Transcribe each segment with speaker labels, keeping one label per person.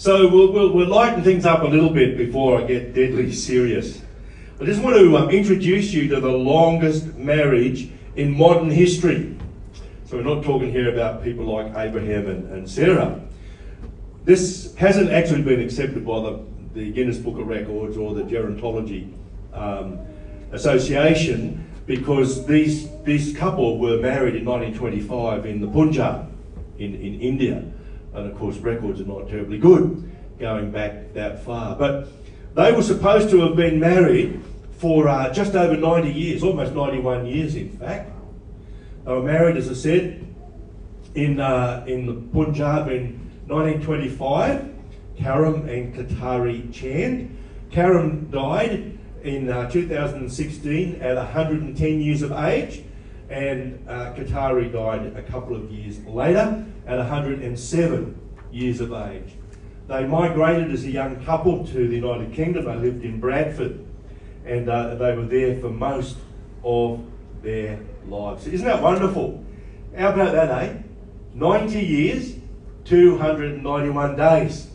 Speaker 1: So we'll, we'll, we'll lighten things up a little bit before I get deadly serious. I just want to um, introduce you to the longest marriage in modern history. So we're not talking here about people like Abraham and, and Sarah. This hasn't actually been accepted by the, the Guinness Book of Records or the Gerontology um, Association because these, this couple were married in 1925 in the Punjab in, in India. And of course, records are not terribly good going back that far. But they were supposed to have been married for uh, just over 90 years, almost 91 years, in fact. They were married, as I said, in, uh, in the Punjab in 1925, Karam and Katari Chand. Karam died in uh, 2016 at 110 years of age, and uh, Katari died a couple of years later at 107 years of age. They migrated as a young couple to the United Kingdom. They lived in Bradford and uh, they were there for most of their lives. Isn't that wonderful? How about that, eh? 90 years, 291 days.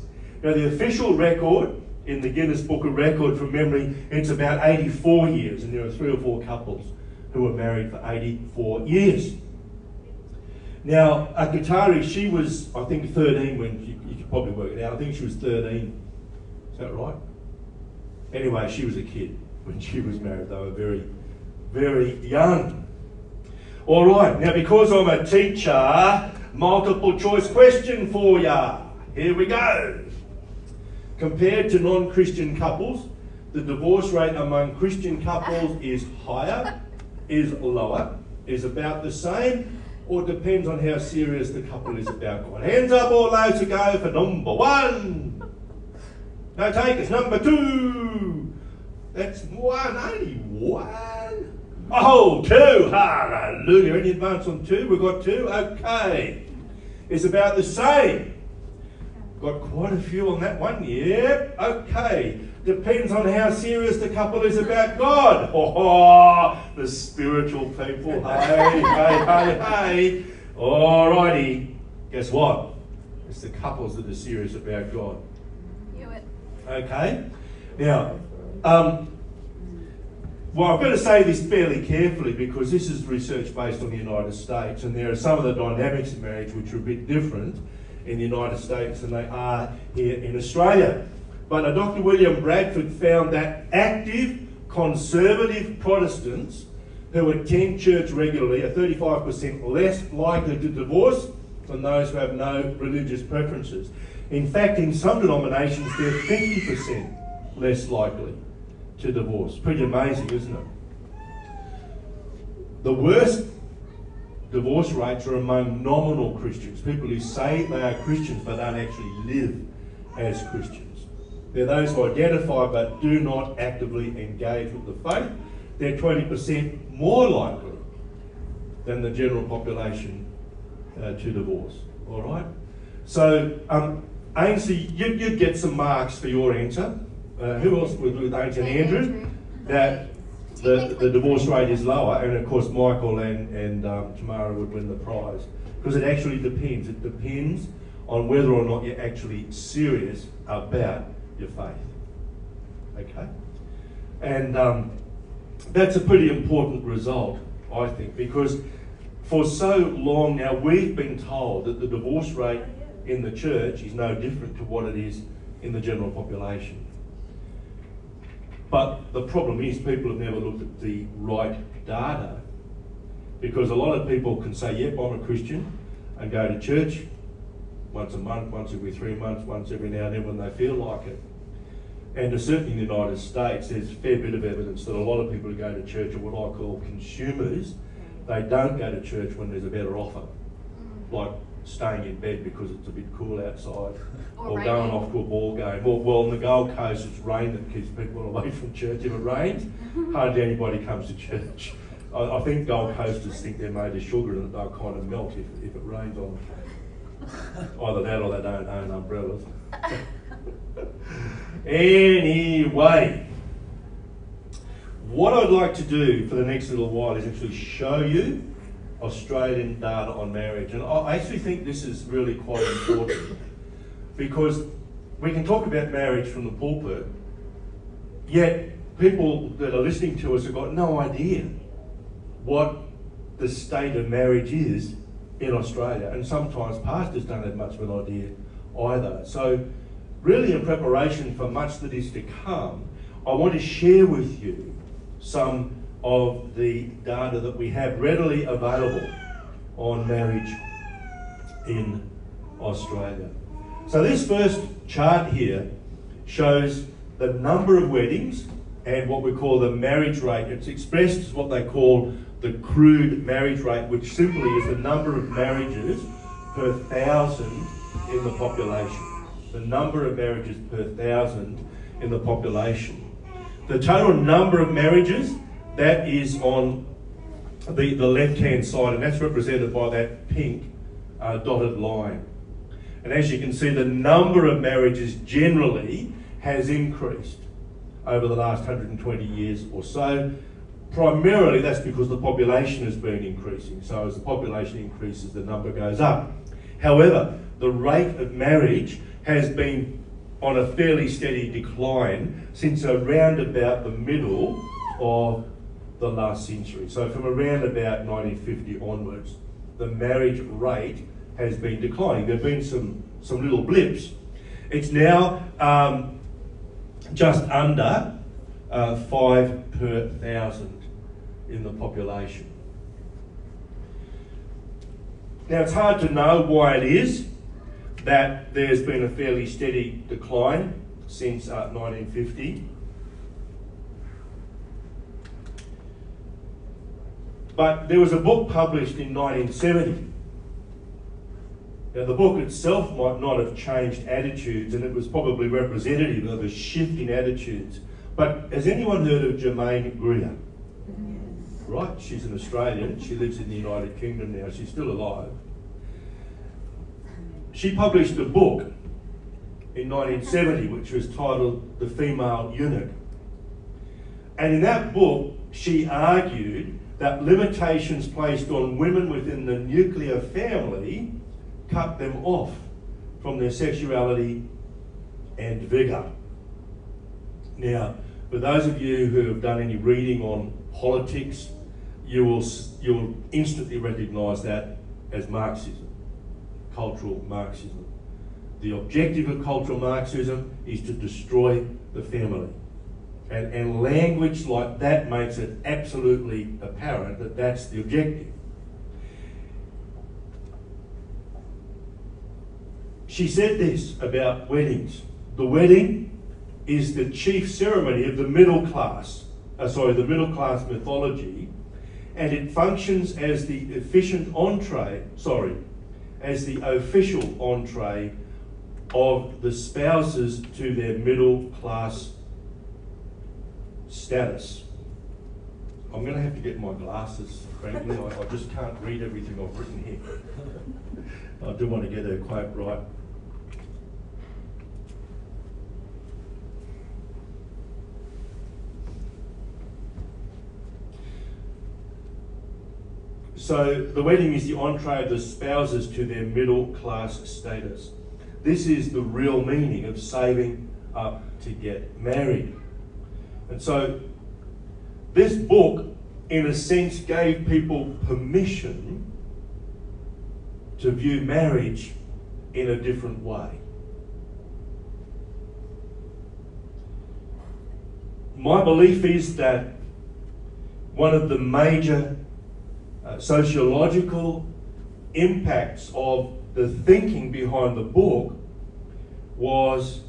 Speaker 1: Now, the official record in the Guinness Book of Record from memory, it's about 84 years, and there are three or four couples who were married for 84 years. Now, Akatari, she was, I think, 13 when you, you could probably work it out. I think she was 13. Is that right? Anyway, she was a kid when she was married. They were very, very young. All right, now because I'm a teacher, multiple choice question for ya. Here we go. Compared to non Christian couples, the divorce rate among Christian couples is higher, is lower, is about the same, or depends on how serious the couple is about God. Hands up all those to go for number one. No takers. Number two. That's 181. Eh? Oh, two. Hallelujah. Any advance on two? We've got two. Okay. It's about the same. Got quite a few on that one. Yep. Okay. Depends on how serious the couple is about God. Oh, the spiritual people. Hey, hey, hey, hey. Alrighty. Guess what? It's the couples that are serious about God. Okay? Now, um, well, I've got to say this fairly carefully because this is research based on the United States, and there are some of the dynamics of marriage which are a bit different in the United States than they are here in Australia. But Dr. William Bradford found that active conservative Protestants who attend church regularly are 35% less likely to divorce than those who have no religious preferences. In fact, in some denominations, they're 50% less likely to divorce. Pretty amazing, isn't it? The worst divorce rates are among nominal Christians, people who say they are Christians but don't actually live as Christians. They're those who identify but do not actively engage with the faith. They're 20% more likely than the general population uh, to divorce. All right? So, um, Ainsley, you, you'd get some marks for your answer. Uh, who else would with Ainsley and Andrew? That the, the divorce rate is lower, and of course Michael and, and um, Tamara would win the prize. Because it actually depends. It depends on whether or not you're actually serious about your faith. Okay? And um, that's a pretty important result, I think, because for so long now we've been told that the divorce rate in the church is no different to what it is in the general population. But the problem is people have never looked at the right data because a lot of people can say, yep, I'm a Christian and go to church once a month, once every three months, once every now and then when they feel like it. And certainly in the United States, there's a fair bit of evidence that a lot of people who go to church are what I call consumers. They don't go to church when there's a better offer, like staying in bed because it's a bit cool outside, or, or going off to a ball game. Well, well, on the Gold Coast, it's rain that keeps people away from church. If it rains, hardly anybody comes to church. I, I, think Gold Coasters think they're made of sugar and they'll kind of melt if, if it rains on them. Either that or they don't own umbrellas. anyway, what I'd like to do for the next little while is actually show you Australian data on marriage. And I actually think this is really quite important because we can talk about marriage from the pulpit, yet people that are listening to us have got no idea what the state of marriage is in Australia, and sometimes pastors don't have much of an idea either. So, really, in preparation for much that is to come, I want to share with you some of the data that we have readily available on marriage in Australia. So, this first chart here shows the number of weddings and what we call the marriage rate. It's expressed as what they call the crude marriage rate, which simply is the number of marriages per thousand in the population. The number of marriages per thousand in the population. The total number of marriages, that is on the, the left hand side, and that's represented by that pink uh, dotted line. And as you can see, the number of marriages generally has increased over the last 120 years or so. Primarily, that's because the population has been increasing. So, as the population increases, the number goes up. However, the rate of marriage has been on a fairly steady decline since around about the middle of the last century. So, from around about 1950 onwards, the marriage rate has been declining. There have been some, some little blips. It's now um, just under uh, five per thousand in the population. Now, it's hard to know why it is that there's been a fairly steady decline since uh, 1950. But there was a book published in 1970. Now, the book itself might not have changed attitudes, and it was probably representative of a shift in attitudes. But has anyone heard of Germaine Greer? Right, she's an Australian. She lives in the United Kingdom now. She's still alive. She published a book in 1970 which was titled The Female Eunuch. And in that book, she argued that limitations placed on women within the nuclear family cut them off from their sexuality and vigour. Now, for those of you who have done any reading on politics, you will, you will instantly recognise that as Marxism, cultural Marxism. The objective of cultural Marxism is to destroy the family. And, and language like that makes it absolutely apparent that that's the objective. She said this about weddings. The wedding is the chief ceremony of the middle class, uh, sorry, the middle class mythology, and it functions as the efficient entree, sorry, as the official entree of the spouses to their middle class status. I'm going to have to get my glasses, frankly. I, I just can't read everything I've written here. I do want to get her quote right. So the wedding is the entree of the spouses to their middle class status. This is the real meaning of saving up to get married. And so this book, in a sense, gave people permission to view marriage in a different way. My belief is that one of the major uh, sociological impacts of the thinking behind the book was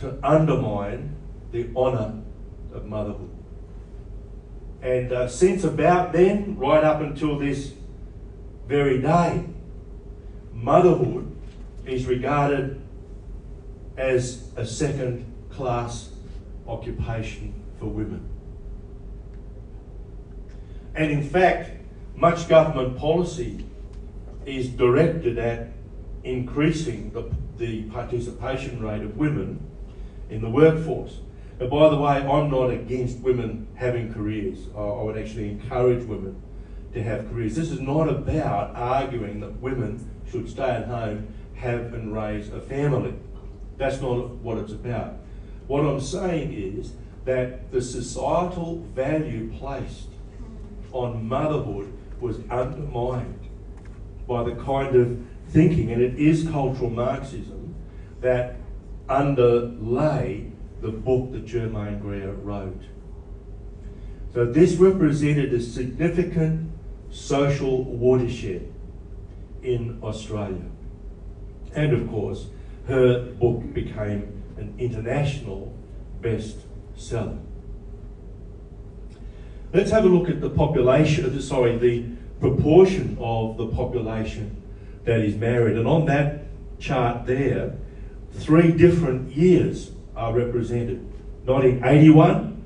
Speaker 1: to undermine the honour of motherhood. And uh, since about then, right up until this very day, motherhood is regarded as a second class occupation for women. And in fact, much government policy is directed at increasing the, the participation rate of women in the workforce. And by the way, I'm not against women having careers. I, I would actually encourage women to have careers. This is not about arguing that women should stay at home, have and raise a family. That's not what it's about. What I'm saying is that the societal value placed on motherhood was undermined by the kind of thinking, and it is cultural Marxism, that underlay the book that Germaine Greer wrote. So this represented a significant social watershed in Australia. And of course, her book became an international bestseller. Let's have a look at the population, sorry, the proportion of the population that is married. And on that chart there, three different years are represented 1981,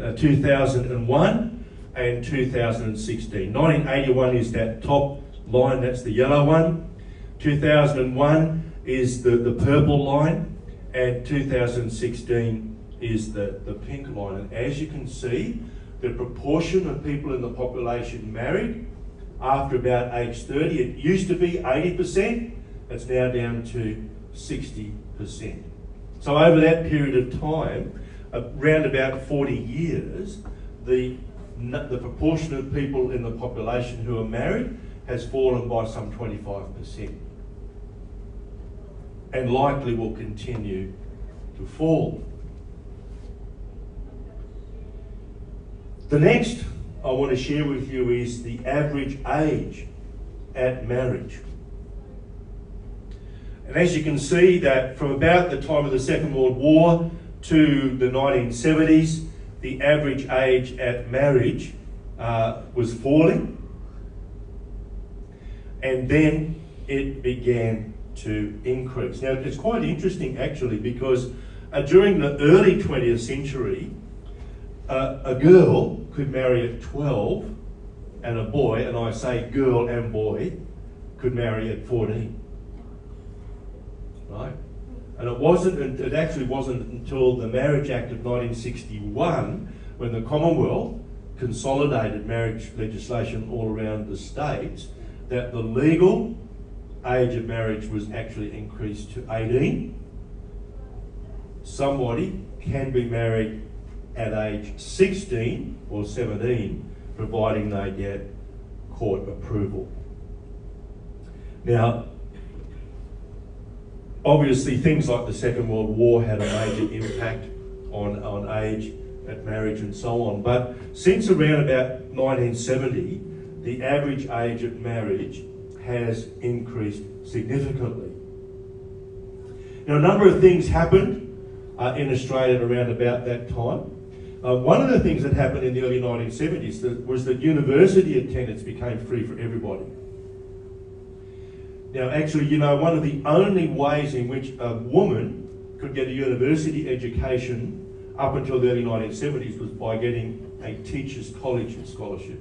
Speaker 1: uh, 2001, and 2016. 1981 is that top line, that's the yellow one. 2001 is the, the purple line, and 2016 is the, the pink line. And as you can see, the proportion of people in the population married after about age 30, it used to be 80%, it's now down to 60%. So over that period of time, around about 40 years, the, the proportion of people in the population who are married has fallen by some 25% and likely will continue to fall. The next I want to share with you is the average age at marriage. And as you can see that from about the time of the Second World War to the 1970s, the average age at marriage uh, was falling. And then it began to increase. Now, it's quite interesting actually because uh, during the early 20th century, uh, a girl could marry at 12 and a boy, and I say girl and boy, could marry at 14. Right? And it wasn't, it actually wasn't until the Marriage Act of 1961 when the Commonwealth consolidated marriage legislation all around the states that the legal age of marriage was actually increased to 18. Somebody can be married at age 16 or 17, providing they get court approval. Now, obviously, things like the Second World War had a major impact on, on age at marriage and so on. But since around about 1970, the average age at marriage has increased significantly. Now, a number of things happened uh, in Australia around about that time. Uh, one of the things that happened in the early 1970s that, was that university attendance became free for everybody. Now, actually, you know, one of the only ways in which a woman could get a university education up until the early 1970s was by getting a teacher's college scholarship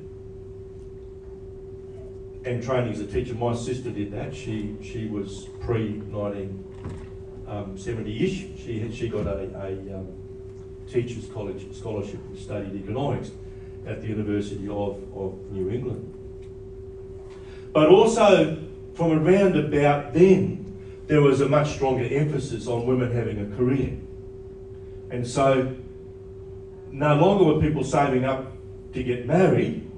Speaker 1: and training as a teacher. My sister did that. She she was pre 1970-ish. Um, she had, she got a, a um, Teachers College scholarship and studied economics at the University of, of New England. But also, from around about then, there was a much stronger emphasis on women having a career. And so, no longer were people saving up to get married,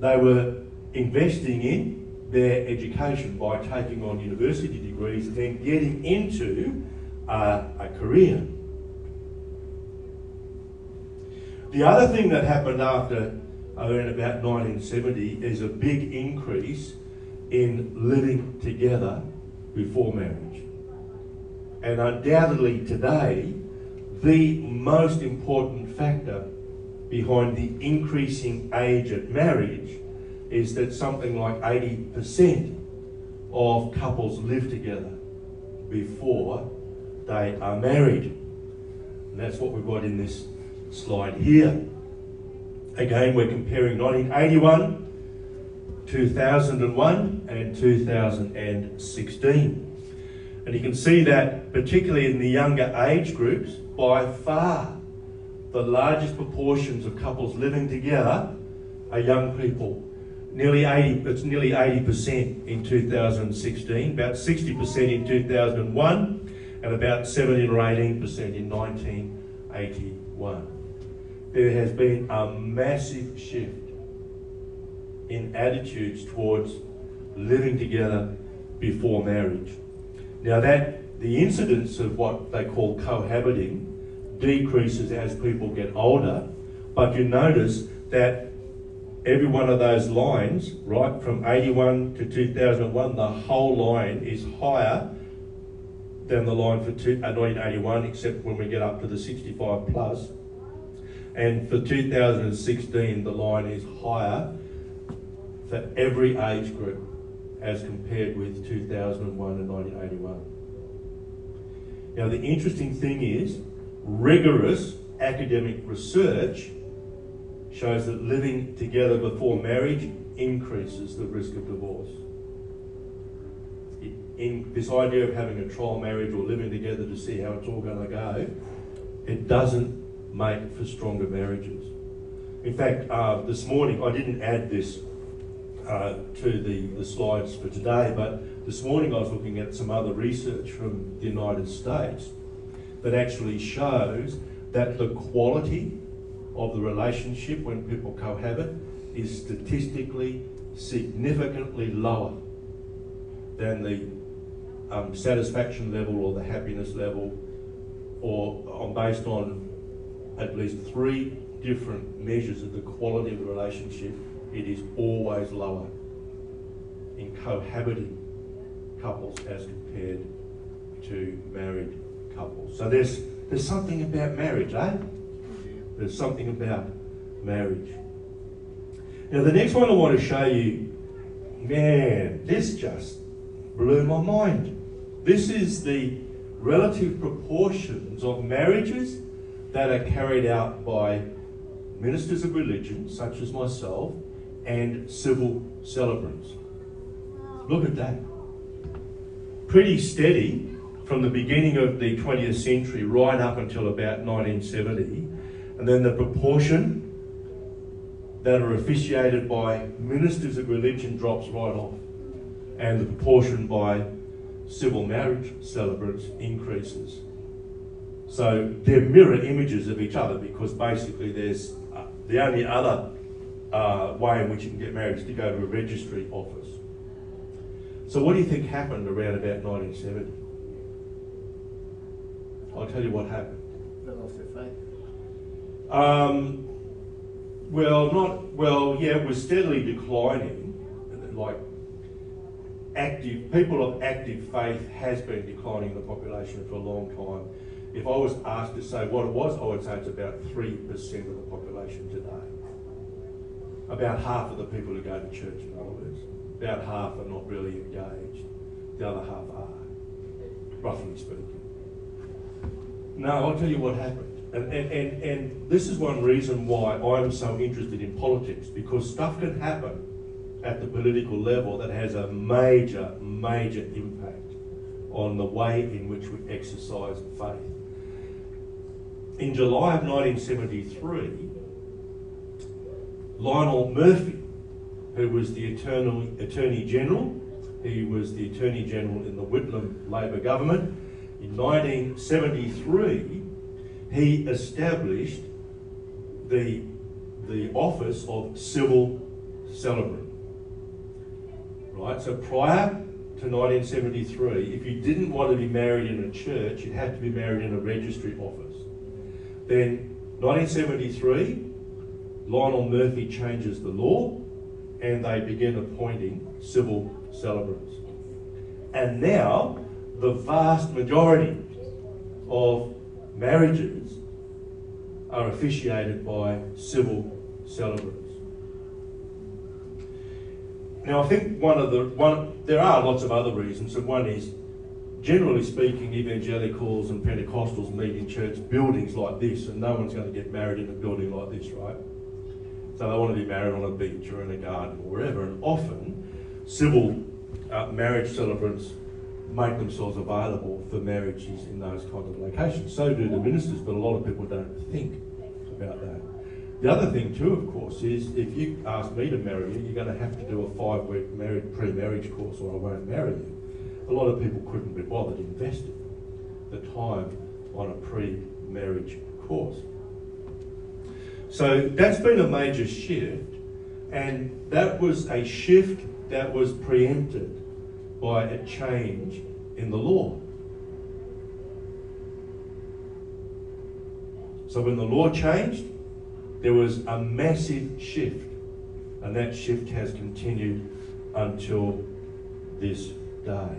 Speaker 1: they were investing in their education by taking on university degrees and then getting into uh, a career. The other thing that happened after uh, around about 1970 is a big increase in living together before marriage. And undoubtedly today, the most important factor behind the increasing age at marriage is that something like 80% of couples live together before they are married. And that's what we've got in this slide here. Again, we're comparing 1981, 2001, and 2016. And you can see that, particularly in the younger age groups, by far the largest proportions of couples living together are young people. Nearly 80, it's nearly 80% in 2016, about 60% in 2001, and about 17 or 18% in 1981. There has been a massive shift in attitudes towards living together before marriage. Now that the incidence of what they call cohabiting decreases as people get older, but you notice that every one of those lines, right from 81 to 2001, the whole line is higher than the line for two, uh, 1981, except when we get up to the 65 plus. And for 2016, the line is higher for every age group as compared with 2001 and 1981. Now, the interesting thing is, rigorous academic research shows that living together before marriage increases the risk of divorce. In this idea of having a trial marriage or living together to see how it's all going to go, it doesn't make for stronger marriages. In fact, uh, this morning I didn't add this uh, to the, the slides for today, but this morning I was looking at some other research from the United States that actually shows that the quality of the relationship when people cohabit is statistically significantly lower than the um, satisfaction level or the happiness level or um, based on at least three different measures of the quality of the relationship, it is always lower in cohabiting couples as compared to married couples. So there's there's something about marriage, eh? There's something about marriage. Now, the next one I want to show you, man, this just blew my mind. This is the relative proportions of marriages that are carried out by ministers of religion, such as myself, and civil celebrants. Look at that. Pretty steady from the beginning of the 20th century right up until about 1970 and then the proportion that are officiated by ministers of religion drops right off. And the proportion by civil marriage celebrants increases. So they're mirror images of each other because basically there's uh, the only other uh, way in which you can get married is to go to a registry office. So what do you think happened around about 1970? I'll tell you what happened.
Speaker 2: They lost their faith.
Speaker 1: Um, well, not well. Yeah, it was steadily declining. Like active people of active faith has been declining in the population for a long time. If I was asked to say what it was, I would say it's about three percent of the population today. About half of the people who go to church, in other words, about half are not really engaged. The other half are, roughly speaking. No, I'll tell you what happened. And, and, and, and this is one reason why I'm so interested in politics, because stuff can happen at the political level that has a major, major impact on the way in which we exercise faith. In July of 1973, Lionel Murphy, who was the Attorney, Attorney General, he was the Attorney General in the Whitlam Labor government, in 1973, he established the, the office of civil celebrant. Right? So prior to 1973, if you didn't want to be married in a church, you had to be married in a registry office. Then 1973, Lionel Murphy changes the law and they begin appointing civil celebrants. And now, the vast majority of marriages are officiated by civil celebrants. Now, I think one of the one there are lots of other reasons, and one is, generally speaking, evangelicals and Pentecostals meet in church buildings like this, and no one's going to get married in a building like this, right? So they want to be married on a beach or in a garden or wherever, and often civil uh, marriage celebrants make themselves available for marriages in those kind of locations. So do the ministers, but a lot of people don't think about that. The other thing too, of course, is if you ask me to marry you, you're going to have to do a five-week married pre-marriage course, or I won't marry you. A lot of people couldn't be bothered investing the time on a pre-marriage course. So that's been a major shift, and that was a shift that was preempted by a change in the law. So when the law changed, there was a massive shift, and that shift has continued until this day.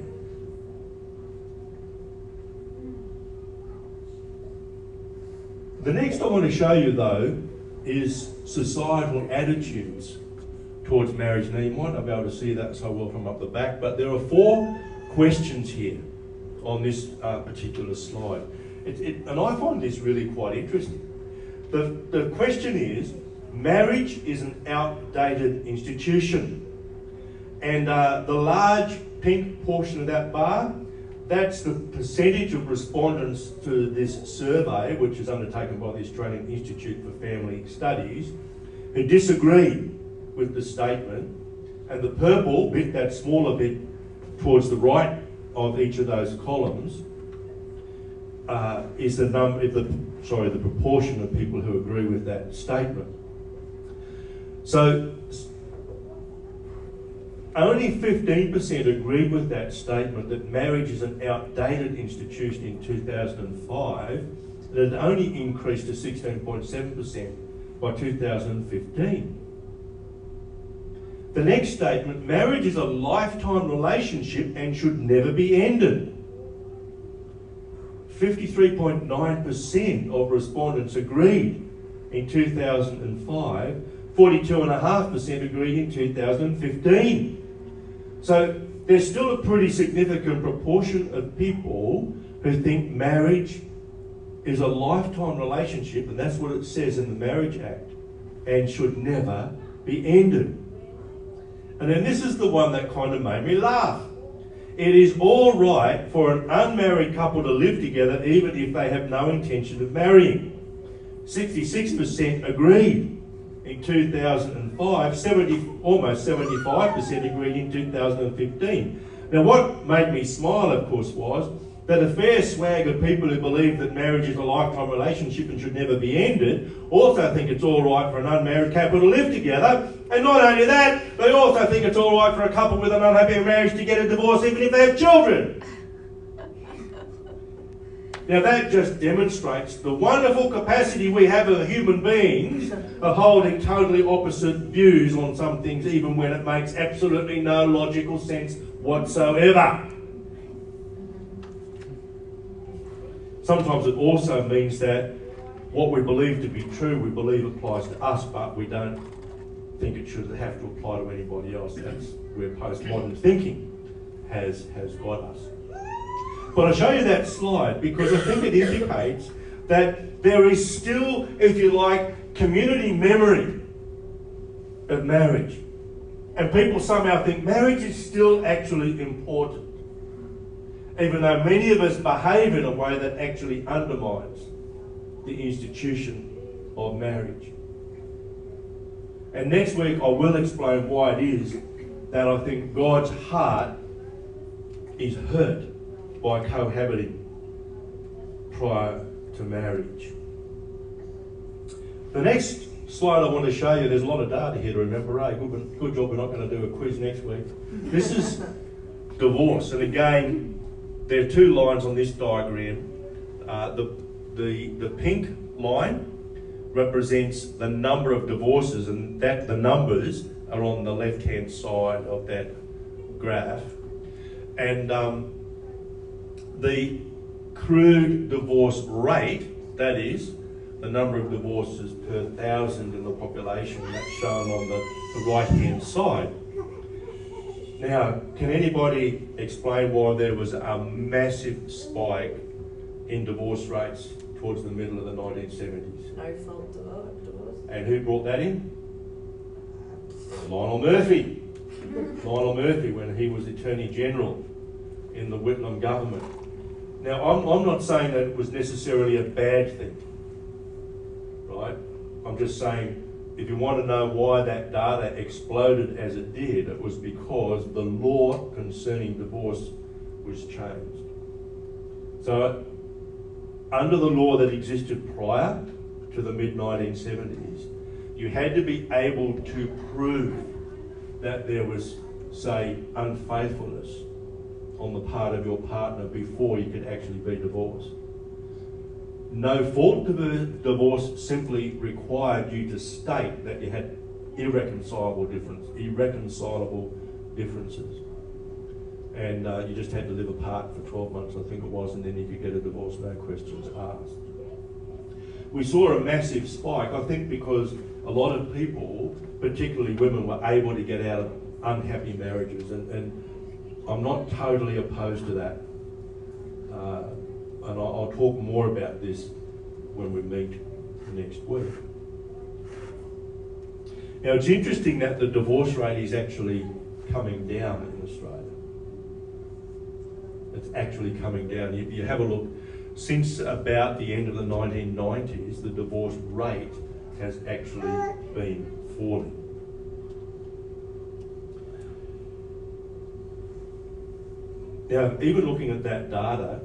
Speaker 1: The next I want to show you, though, is societal attitudes towards marriage. Now, you might not be able to see that so well from up the back, but there are four questions here on this uh, particular slide. It, it, and I find this really quite interesting. The, the question is marriage is an outdated institution. And uh, the large pink portion of that bar, that's the percentage of respondents to this survey, which is undertaken by the Australian Institute for Family Studies, who disagree with the statement. And the purple bit, that smaller bit towards the right of each of those columns, uh, is the number, the sorry, the proportion of people who agree with that statement. So only 15% agreed with that statement that marriage is an outdated institution in 2005, and it only increased to 16.7% by 2015. The next statement marriage is a lifetime relationship and should never be ended. 53.9% of respondents agreed in 2005, 42.5% agreed in 2015. So there's still a pretty significant proportion of people who think marriage is a lifetime relationship, and that's what it says in the Marriage Act, and should never be ended. And then this is the one that kind of made me laugh. It is all right for an unmarried couple to live together even if they have no intention of marrying. 66% agreed in 2005, 70, almost 75% agreed in 2015. Now, what made me smile, of course, was that a fair swag of people who believe that marriage is a lifetime relationship and should never be ended also think it's all right for an unmarried couple to live together. And not only that, they also think it's all right for a couple with an unhappy marriage to get a divorce even if they have children. Now that just demonstrates the wonderful capacity we have as human beings of holding totally opposite views on some things even when it makes absolutely no logical sense whatsoever. Sometimes it also means that what we believe to be true, we believe applies to us, but we don't think it should have to apply to anybody else. That's where postmodern thinking has, has got us. But I'll show you that slide because I think it indicates that there is still, if you like, community memory of marriage. And people somehow think marriage is still actually important even though many of us behave in a way that actually undermines the institution of marriage. And next week I will explain why it is that I think God's heart is hurt by cohabiting prior to marriage. The next slide I want to show you, there's a lot of data here to remember, eh? Good, good job we're not going to do a quiz next week. This is divorce, and again, there are two lines on this diagram. Uh, the, the, the pink line represents the number of divorces and that the numbers are on the left hand side of that graph. And um, the crude divorce rate, that is, the number of divorces per thousand in the population, that's shown on the, the right hand side. Now, can anybody explain why there was a massive spike in divorce rates towards the middle of the 1970s?
Speaker 2: No fault divorce.
Speaker 1: And who brought that in? Lionel Murphy. Lionel Murphy, when he was Attorney General in the Whitlam government. Now, I'm, I'm not saying that it was necessarily a bad thing, right? I'm just saying if you want to know why that data exploded as it did, it was because the law concerning divorce was changed. So under the law that existed prior to the mid 1970s, you had to be able to prove that there was, say, unfaithfulness on the part of your partner before you could actually be divorced. No fault divorce simply required you to state that you had irreconcilable difference, irreconcilable differences. And uh, you just had to live apart for 12 months, I think it was, and then you could get a divorce, no questions asked. We saw a massive spike, I think, because a lot of people, particularly women, were able to get out of unhappy marriages, and, and I'm not totally opposed to that. Uh, and I'll, I'll talk more about this when we meet next week. Now, it's interesting that the divorce rate is actually coming down in Australia. It's actually coming down. If you have a look, since about the end of the 1990s, the divorce rate has actually been falling. Now, even looking at that data,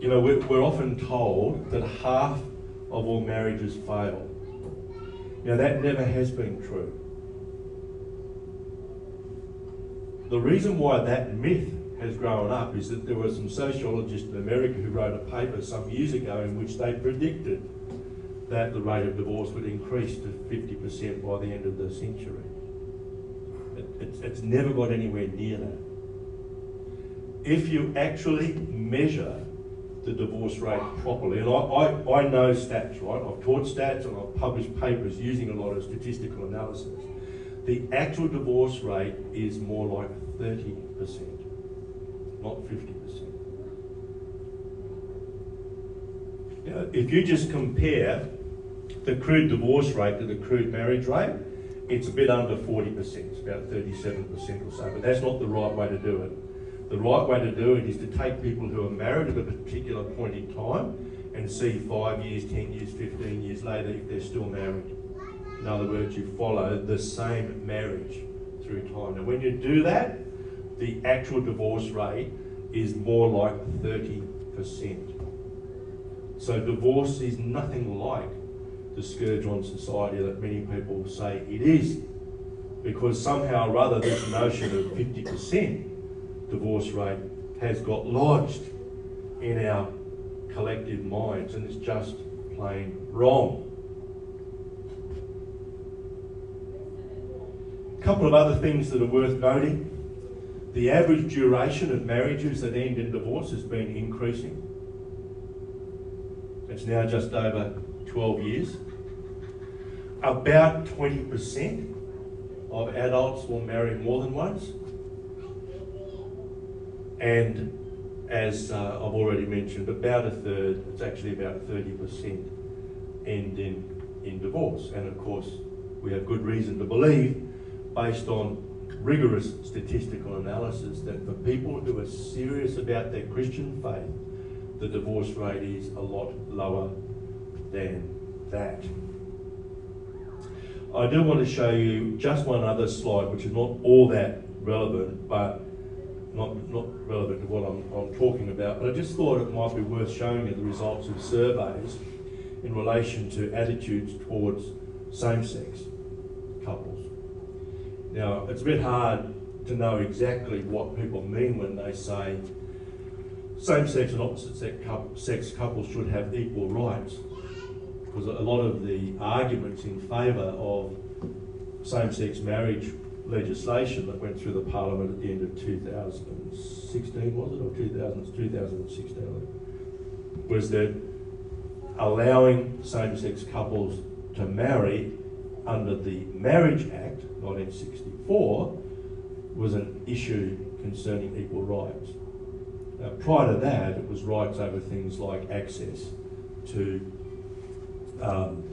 Speaker 1: you know, we're, we're often told that half of all marriages fail. Now, that never has been true. The reason why that myth has grown up is that there were some sociologists in America who wrote a paper some years ago in which they predicted that the rate of divorce would increase to 50% by the end of the century. It, it's, it's never got anywhere near that. If you actually measure the divorce rate properly. And I, I, I know stats, right? I've taught stats and I've published papers using a lot of statistical analysis. The actual divorce rate is more like 30%, not 50%. Now, if you just compare the crude divorce rate to the crude marriage rate, it's a bit under 40%, it's about 37% or so, but that's not the right way to do it. The right way to do it is to take people who are married at a particular point in time and see five years, 10 years, 15 years later if they're still married. In other words, you follow the same marriage through time. And when you do that, the actual divorce rate is more like 30%. So divorce is nothing like the scourge on society that many people say it is. Because somehow or other this notion of 50% divorce rate has got lodged in our collective minds and it's just plain wrong. A couple of other things that are worth noting. The average duration of marriages that end in divorce has been increasing. It's now just over 12 years. About 20% of adults will marry more than once. And as uh, I've already mentioned, about a third, it's actually about 30% end in, in divorce. And of course, we have good reason to believe, based on rigorous statistical analysis, that for people who are serious about their Christian faith, the divorce rate is a lot lower than that. I do want to show you just one other slide, which is not all that relevant, but not, not relevant to what I'm, I'm talking about, but I just thought it might be worth showing you the results of surveys in relation to attitudes towards same-sex couples. Now, it's a bit hard to know exactly what people mean when they say same-sex and opposite-sex couples should have equal rights, because a lot of the arguments in favour of same-sex marriage legislation that went through the Parliament at the end of 2016, was it, or 2000, 2016, was that allowing same-sex couples to marry under the Marriage Act 1964 was an issue concerning equal rights. Now, prior to that, it was rights over things like access to um,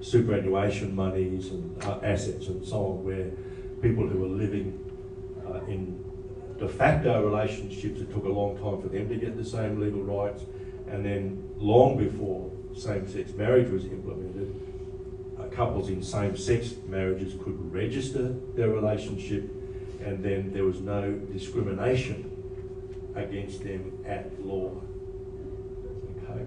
Speaker 1: superannuation monies and uh, assets and so on, where people who were living uh, in de facto relationships, it took a long time for them to get the same legal rights. And then, long before same sex marriage was implemented, uh, couples in same sex marriages could register their relationship, and then there was no discrimination against them at law. Okay?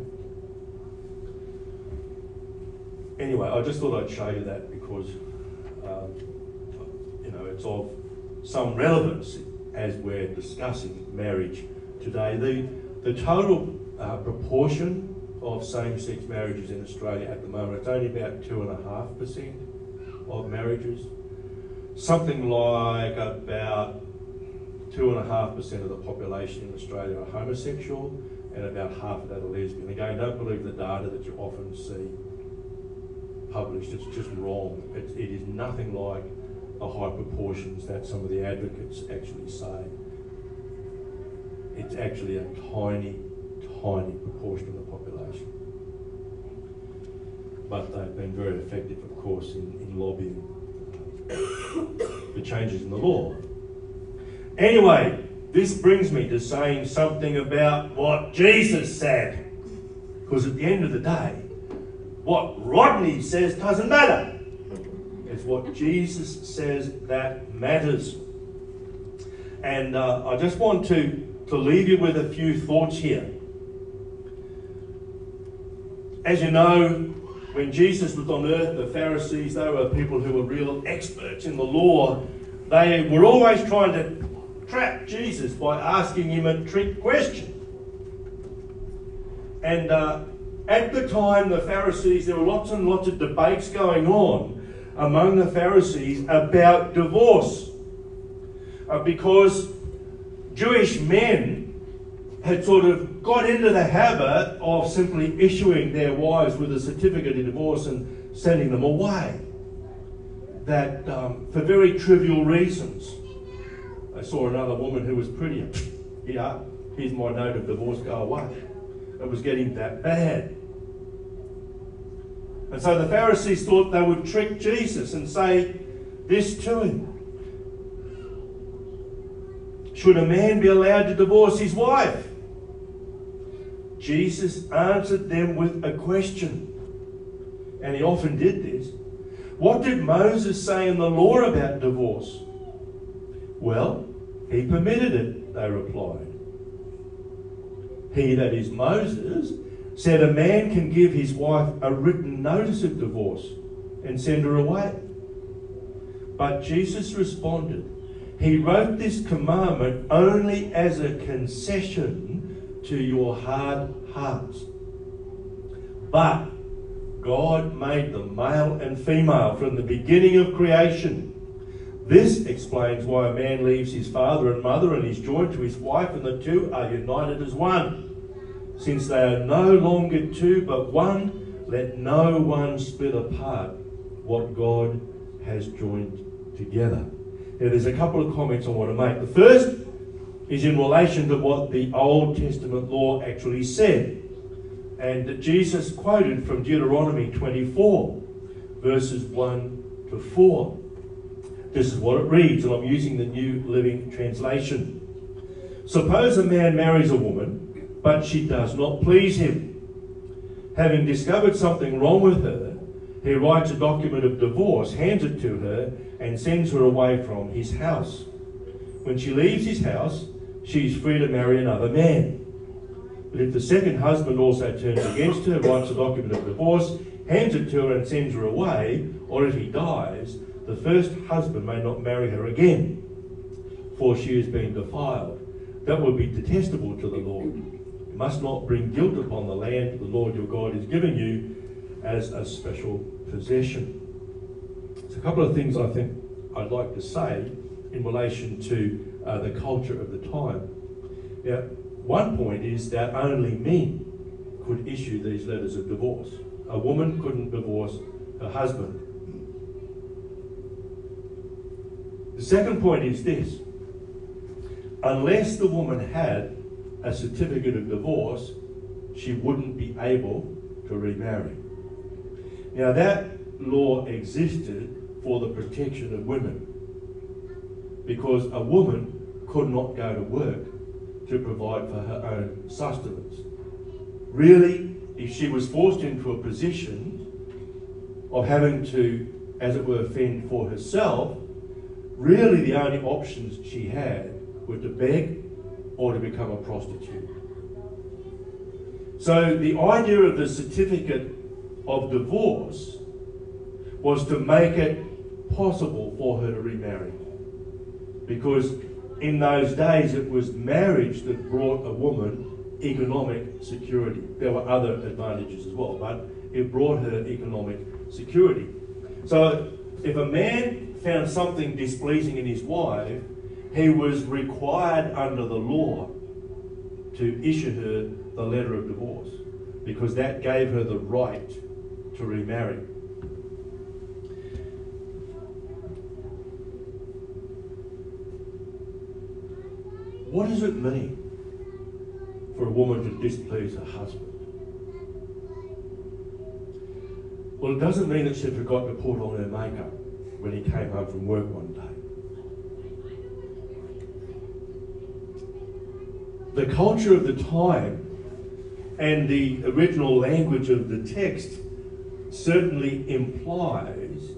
Speaker 1: anyway, I just thought I'd show you that because um, it's of some relevance as we're discussing marriage today. The the total uh, proportion of same-sex marriages in Australia at the moment it's only about two and a half percent of marriages. Something like about two and a half percent of the population in Australia are homosexual, and about half of that are lesbian. Again, don't believe the data that you often see published. It's just wrong. It, it is nothing like the high proportions that some of the advocates actually say. It's actually a tiny, tiny proportion of the population. But they've been very effective, of course, in, in lobbying for changes in the law. Anyway, this brings me to saying something about what Jesus said. Because at the end of the day, what Rodney says doesn't matter. What Jesus says that matters. And uh, I just want to, to leave you with a few thoughts here. As you know, when Jesus was on earth, the Pharisees, they were people who were real experts in the law. They were always trying to trap Jesus by asking him a trick question. And uh, at the time, the Pharisees, there were lots and lots of debates going on among the Pharisees about divorce. Uh, because Jewish men had sort of got into the habit of simply issuing their wives with a certificate of divorce and sending them away. That um, for very trivial reasons. I saw another woman who was prettier. Yeah, here's my note of divorce, go away. It was getting that bad. And so the Pharisees thought they would trick Jesus and say this to him Should a man be allowed to divorce his wife? Jesus answered them with a question. And he often did this. What did Moses say in the law about divorce? Well, he permitted it, they replied. He, that is Moses, said a man can give his wife a written notice of divorce and send her away. But Jesus responded, He wrote this commandment only as a concession to your hard hearts. But God made them male and female from the beginning of creation. This explains why a man leaves his father and mother and is joined to his wife, and the two are united as one. Since they are no longer two but one, let no one split apart what God has joined together. Now, there's a couple of comments I want to make. The first is in relation to what the Old Testament law actually said. And Jesus quoted from Deuteronomy 24, verses 1 to 4. This is what it reads, and I'm using the New Living Translation. Suppose a man marries a woman but she does not please him. Having discovered something wrong with her, he writes a document of divorce, hands it to her, and sends her away from his house. When she leaves his house, she is free to marry another man. But if the second husband also turns against her, writes a document of divorce, hands it to her, and sends her away, or if he dies, the first husband may not marry her again, for she has been defiled. That would be detestable to the Lord must not bring guilt upon the land the Lord your God is giving you as a special possession. There's a couple of things I think I'd like to say in relation to uh, the culture of the time. Now, one point is that only men could issue these letters of divorce. A woman couldn't divorce her husband. The second point is this unless the woman had a certificate of divorce, she wouldn't be able to remarry. Now, that law existed for the protection of women because a woman could not go to work to provide for her own sustenance. Really, if she was forced into a position of having to, as it were, fend for herself, really the only options she had were to beg or to become a prostitute. So the idea of the certificate of divorce was to make it possible for her to remarry. Because in those days it was marriage that brought a woman economic security. There were other advantages as well, but it brought her economic security. So if a man found something displeasing in his wife, he was required under the law to issue her the letter of divorce because that gave her the right to remarry. What does it mean for a woman to displease her husband? Well, it doesn't mean that she forgot to put on her makeup when he came home from work one day. The culture of the time and the original language of the text certainly implies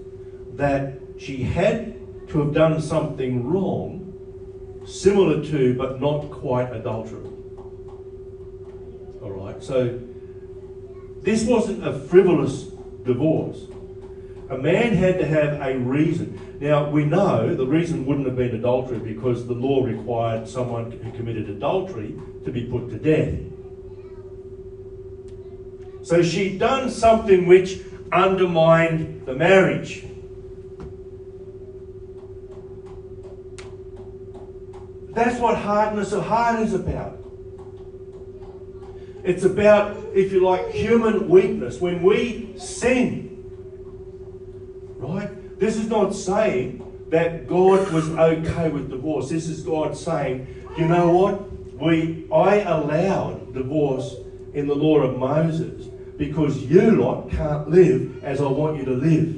Speaker 1: that she had to have done something wrong, similar to but not quite adultery. All right, so this wasn't a frivolous divorce. A man had to have a reason. Now, we know the reason wouldn't have been adultery because the law required someone who committed adultery to be put to death. So she'd done something which undermined the marriage. That's what hardness of heart is about. It's about, if you like, human weakness. When we sin? This is not saying that God was okay with divorce. This is God saying, you know what? We, I allowed divorce in the law of Moses because you lot can't live as I want you to live.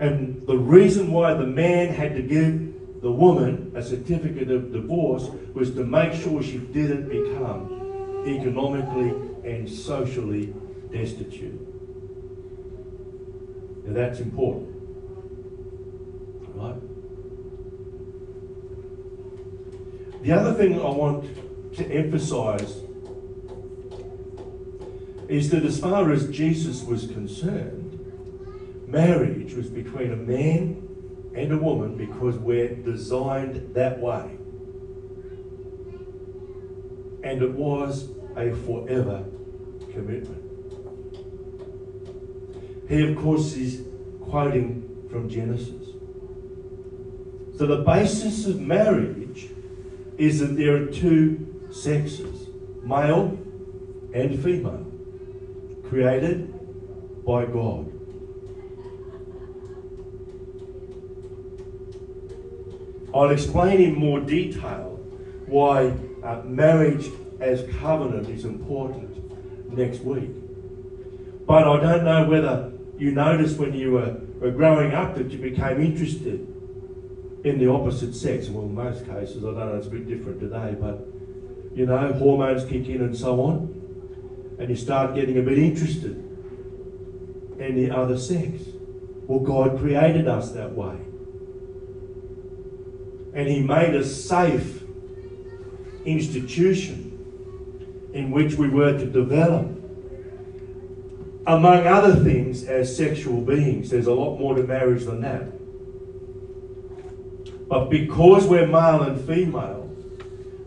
Speaker 1: And the reason why the man had to give the woman a certificate of divorce was to make sure she didn't become economically and socially destitute. That's important. Right? The other thing I want to emphasize is that as far as Jesus was concerned, marriage was between a man and a woman because we're designed that way. And it was a forever commitment. He, of course, is quoting from Genesis. So the basis of marriage is that there are two sexes, male and female, created by God. I'll explain in more detail why uh, marriage as covenant is important next week. But I don't know whether you noticed when you were, were growing up that you became interested in the opposite sex. Well, in most cases, I don't know, it's a bit different today, but you know, hormones kick in and so on, and you start getting a bit interested in the other sex. Well, God created us that way and he made a safe institution in which we were to develop. Among other things, as sexual beings, there's a lot more to marriage than that. But because we're male and female,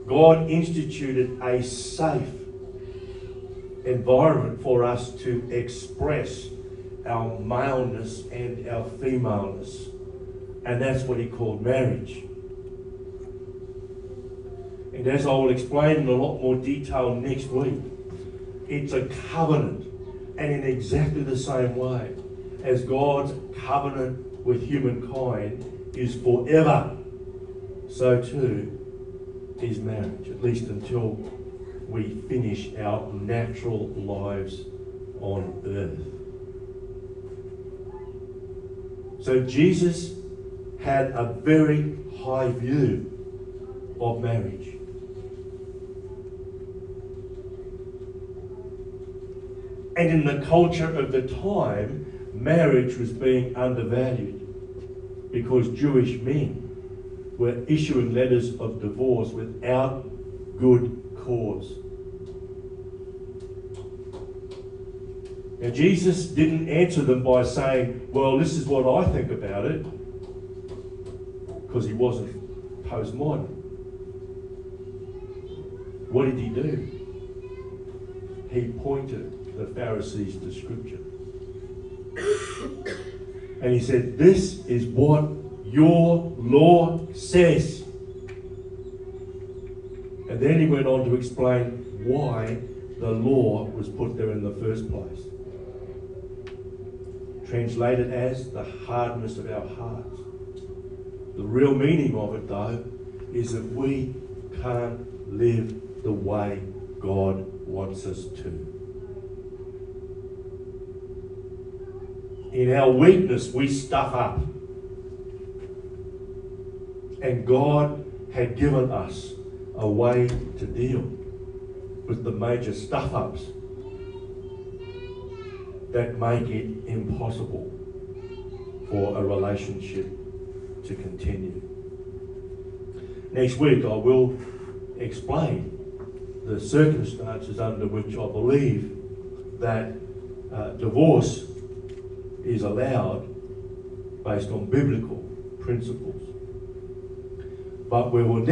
Speaker 1: God instituted a safe environment for us to express our maleness and our femaleness. And that's what he called marriage. And as I will explain in a lot more detail next week, it's a covenant. And in exactly the same way as God's covenant with humankind is forever, so too is marriage, at least until we finish our natural lives on earth. So Jesus had a very high view of marriage. And in the culture of the time, marriage was being undervalued because Jewish men were issuing letters of divorce without good cause. Now, Jesus didn't answer them by saying, Well, this is what I think about it, because he wasn't postmodern. What did he do? He pointed the Pharisees to Scripture. And he said, This is what your law says. And then he went on to explain why the law was put there in the first place. Translated as the hardness of our hearts. The real meaning of it, though, is that we can't live the way God wants us to. In our weakness, we stuff up. And God had given us a way to deal with the major stuff ups that make it impossible for a relationship to continue. Next week, I will explain the circumstances under which I believe that uh, divorce is allowed based on biblical principles. But we will